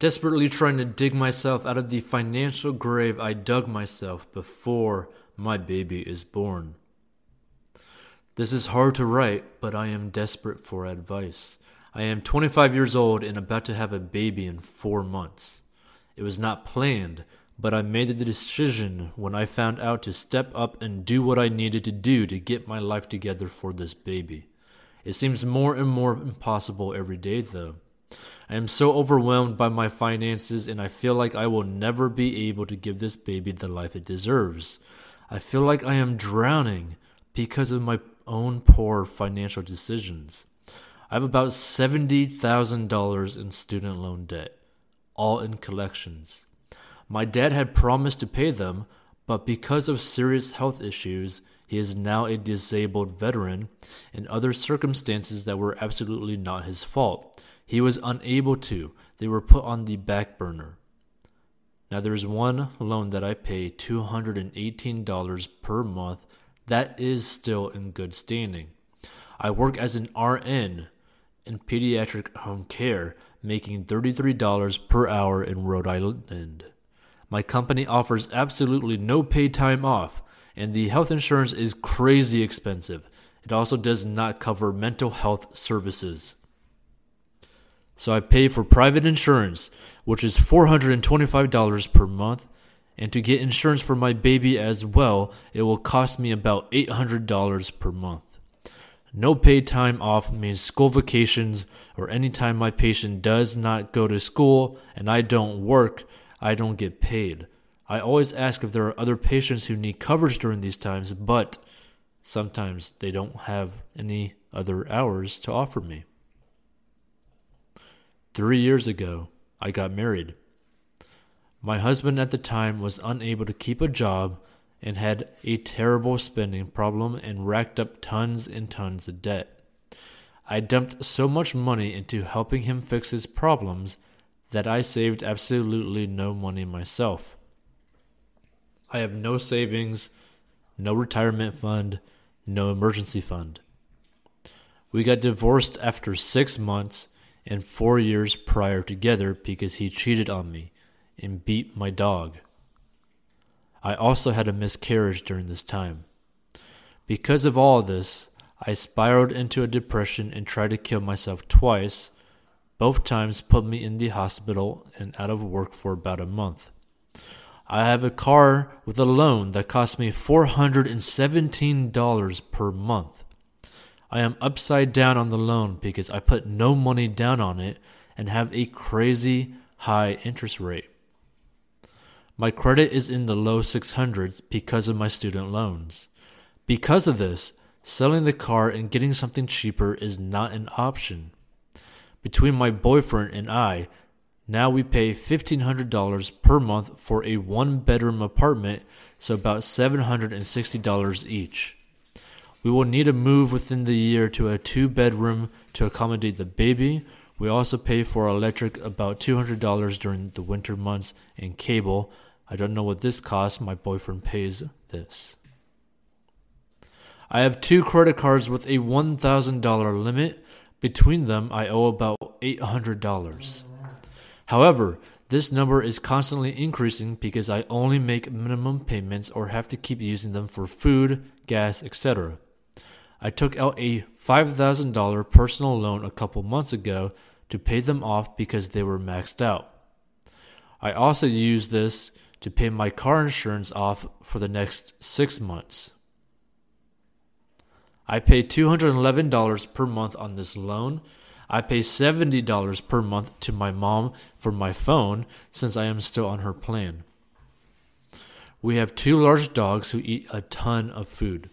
desperately trying to dig myself out of the financial grave I dug myself before my baby is born. This is hard to write, but I am desperate for advice. I am 25 years old and about to have a baby in four months. It was not planned, but I made the decision when I found out to step up and do what I needed to do to get my life together for this baby. It seems more and more impossible every day, though. I am so overwhelmed by my finances, and I feel like I will never be able to give this baby the life it deserves. I feel like I am drowning because of my own poor financial decisions. I have about $70,000 in student loan debt, all in collections. My dad had promised to pay them, but because of serious health issues, he is now a disabled veteran and other circumstances that were absolutely not his fault. He was unable to. They were put on the back burner. Now, there's one loan that I pay $218 per month that is still in good standing. I work as an RN in pediatric home care, making $33 per hour in Rhode Island. My company offers absolutely no paid time off, and the health insurance is crazy expensive. It also does not cover mental health services. So I pay for private insurance, which is $425 per month, and to get insurance for my baby as well, it will cost me about $800 per month. No paid time off means school vacations or any time my patient does not go to school and I don't work, I don't get paid. I always ask if there are other patients who need coverage during these times, but sometimes they don't have any other hours to offer me. Three years ago, I got married. My husband at the time was unable to keep a job and had a terrible spending problem and racked up tons and tons of debt. I dumped so much money into helping him fix his problems that I saved absolutely no money myself. I have no savings, no retirement fund, no emergency fund. We got divorced after six months and four years prior together because he cheated on me and beat my dog. I also had a miscarriage during this time. Because of all this, I spiraled into a depression and tried to kill myself twice. Both times put me in the hospital and out of work for about a month. I have a car with a loan that cost me $417 per month. I am upside down on the loan because I put no money down on it and have a crazy high interest rate. My credit is in the low 600s because of my student loans. Because of this, selling the car and getting something cheaper is not an option. Between my boyfriend and I, now we pay $1,500 per month for a one bedroom apartment, so about $760 each. We will need to move within the year to a two bedroom to accommodate the baby. We also pay for electric about $200 during the winter months and cable I don't know what this costs. My boyfriend pays this. I have two credit cards with a $1,000 limit. Between them, I owe about $800. However, this number is constantly increasing because I only make minimum payments or have to keep using them for food, gas, etc. I took out a $5,000 personal loan a couple months ago to pay them off because they were maxed out. I also used this to pay my car insurance off for the next six months. I pay $211 per month on this loan. I pay $70 per month to my mom for my phone since I am still on her plan. We have two large dogs who eat a ton of food.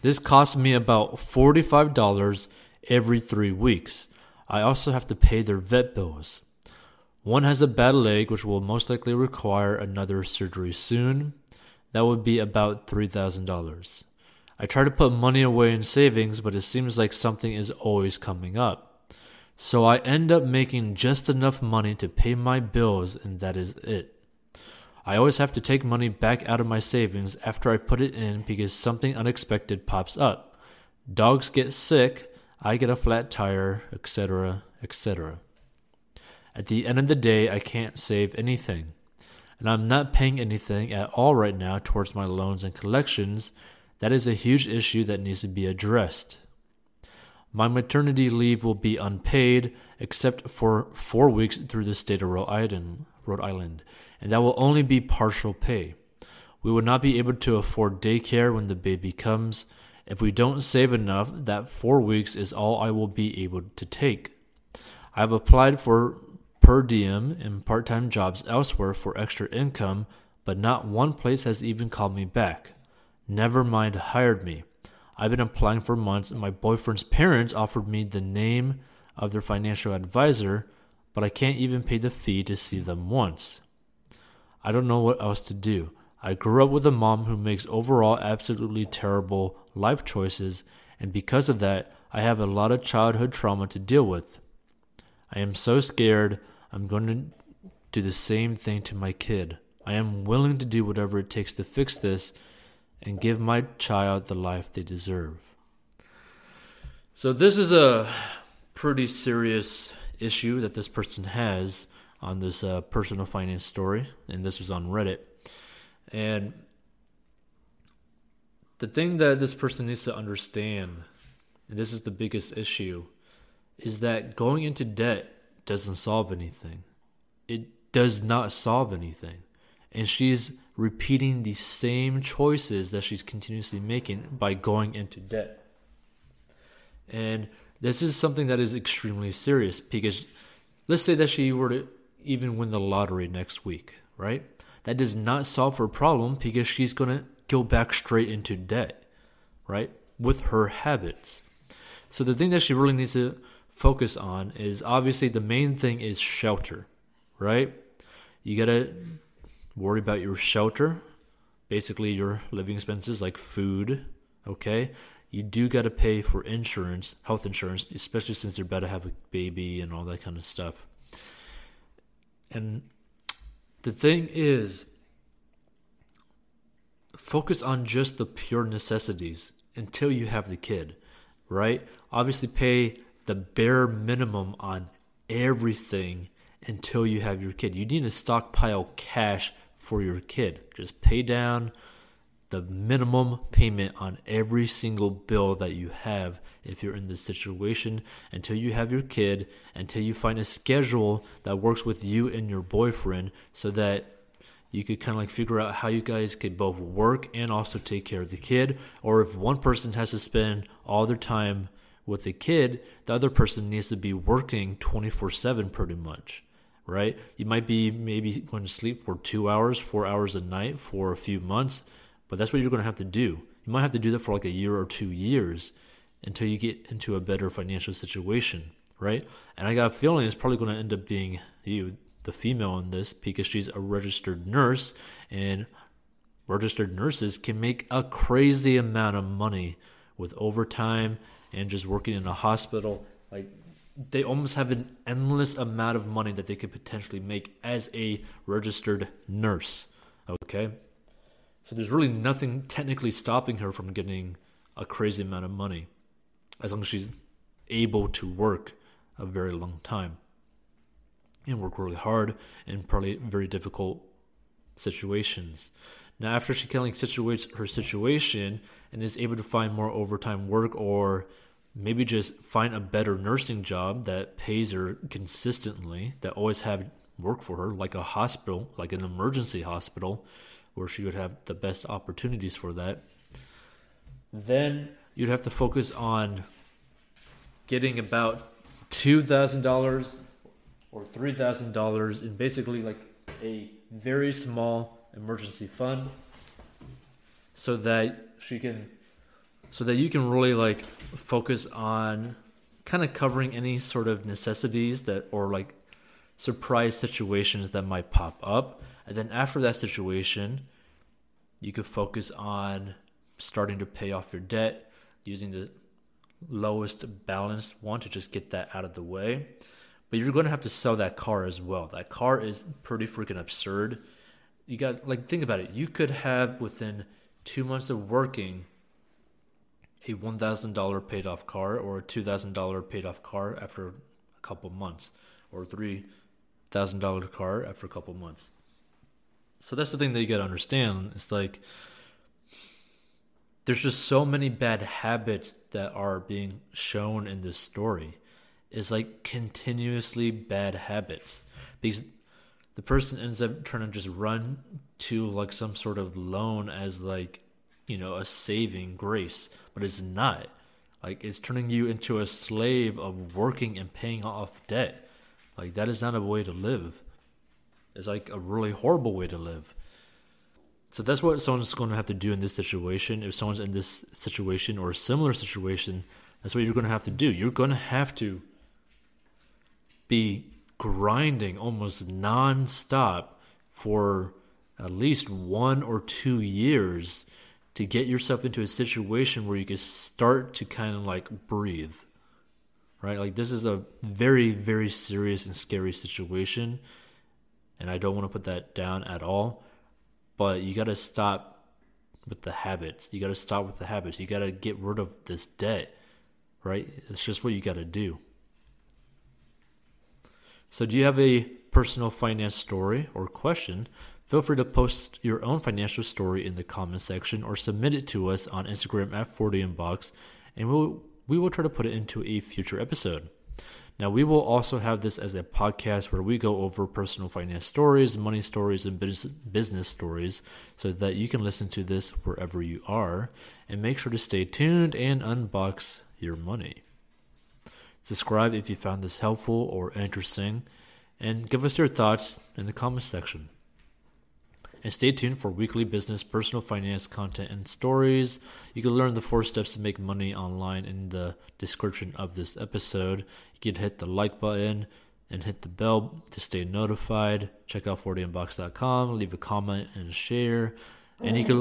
This costs me about $45 every three weeks. I also have to pay their vet bills. One has a bad leg, which will most likely require another surgery soon. That would be about $3,000. I try to put money away in savings, but it seems like something is always coming up. So I end up making just enough money to pay my bills, and that is it. I always have to take money back out of my savings after I put it in because something unexpected pops up. Dogs get sick, I get a flat tire, etc., etc. At the end of the day, I can't save anything. And I'm not paying anything at all right now towards my loans and collections. That is a huge issue that needs to be addressed. My maternity leave will be unpaid except for four weeks through the state of Rhode Island, Rhode Island, and that will only be partial pay. We will not be able to afford daycare when the baby comes. If we don't save enough, that four weeks is all I will be able to take. I have applied for per diem and part time jobs elsewhere for extra income, but not one place has even called me back. Never mind hired me. I've been applying for months, and my boyfriend's parents offered me the name of their financial advisor, but I can't even pay the fee to see them once. I don't know what else to do. I grew up with a mom who makes overall absolutely terrible life choices, and because of that, I have a lot of childhood trauma to deal with. I am so scared I'm going to do the same thing to my kid. I am willing to do whatever it takes to fix this and give my child the life they deserve. So, this is a pretty serious issue that this person has on this uh, personal finance story, and this was on Reddit. And the thing that this person needs to understand, and this is the biggest issue, is that going into debt doesn't solve anything. It does not solve anything. And she's repeating the same choices that she's continuously making by going into debt. And this is something that is extremely serious because let's say that she were to even win the lottery next week, right? That does not solve her problem because she's going to go back straight into debt, right? With her habits. So the thing that she really needs to focus on is obviously the main thing is shelter, right? You got to worry about your shelter, basically your living expenses like food, okay? You do got to pay for insurance, health insurance, especially since you're about to have a baby and all that kind of stuff. And the thing is, focus on just the pure necessities until you have the kid, right? Obviously, pay the bare minimum on everything until you have your kid. You need to stockpile cash for your kid. Just pay down the minimum payment on every single bill that you have if you're in this situation until you have your kid, until you find a schedule that works with you and your boyfriend so that you could kind of like figure out how you guys could both work and also take care of the kid. Or if one person has to spend all their time with the kid, the other person needs to be working 24 7 pretty much, right? You might be maybe going to sleep for two hours, four hours a night for a few months, but that's what you're going to have to do. You might have to do that for like a year or two years until you get into a better financial situation, right? And I got a feeling it's probably going to end up being you, the female in this, because she's a registered nurse, and registered nurses can make a crazy amount of money with overtime and just working in a hospital, like they almost have an endless amount of money that they could potentially make as a registered nurse. Okay? So there's really nothing technically stopping her from getting a crazy amount of money as long as she's able to work a very long time and work really hard in probably very difficult situations. Now, after she kind of situates her situation and is able to find more overtime work or maybe just find a better nursing job that pays her consistently, that always have work for her, like a hospital, like an emergency hospital, where she would have the best opportunities for that. Then you'd have to focus on getting about two thousand dollars or three thousand dollars in basically like a very small emergency fund so that she can so that you can really like focus on kind of covering any sort of necessities that or like surprise situations that might pop up and then after that situation you could focus on starting to pay off your debt using the lowest balanced one to just get that out of the way but you're going to have to sell that car as well that car is pretty freaking absurd you got like think about it. You could have within two months of working a one thousand dollar paid off car or a two thousand dollar paid off car after a couple months or three thousand dollar car after a couple months. So that's the thing that you gotta understand. It's like there's just so many bad habits that are being shown in this story. It's like continuously bad habits. Because the person ends up trying to just run to like some sort of loan as like, you know, a saving grace, but it's not. Like it's turning you into a slave of working and paying off debt. Like that is not a way to live. It's like a really horrible way to live. So that's what someone's going to have to do in this situation. If someone's in this situation or a similar situation, that's what you're going to have to do. You're going to have to be grinding almost non-stop for at least one or two years to get yourself into a situation where you can start to kind of like breathe right like this is a very very serious and scary situation and i don't want to put that down at all but you got to stop with the habits you got to stop with the habits you got to get rid of this debt right it's just what you got to do so, do you have a personal finance story or question? Feel free to post your own financial story in the comment section or submit it to us on Instagram at 40inbox and we'll, we will try to put it into a future episode. Now, we will also have this as a podcast where we go over personal finance stories, money stories, and business, stories so that you can listen to this wherever you are. And make sure to stay tuned and unbox your money. Subscribe if you found this helpful or interesting, and give us your thoughts in the comments section. And stay tuned for weekly business, personal finance content, and stories. You can learn the four steps to make money online in the description of this episode. You can hit the like button and hit the bell to stay notified. Check out 40inbox.com, leave a comment and share. And you can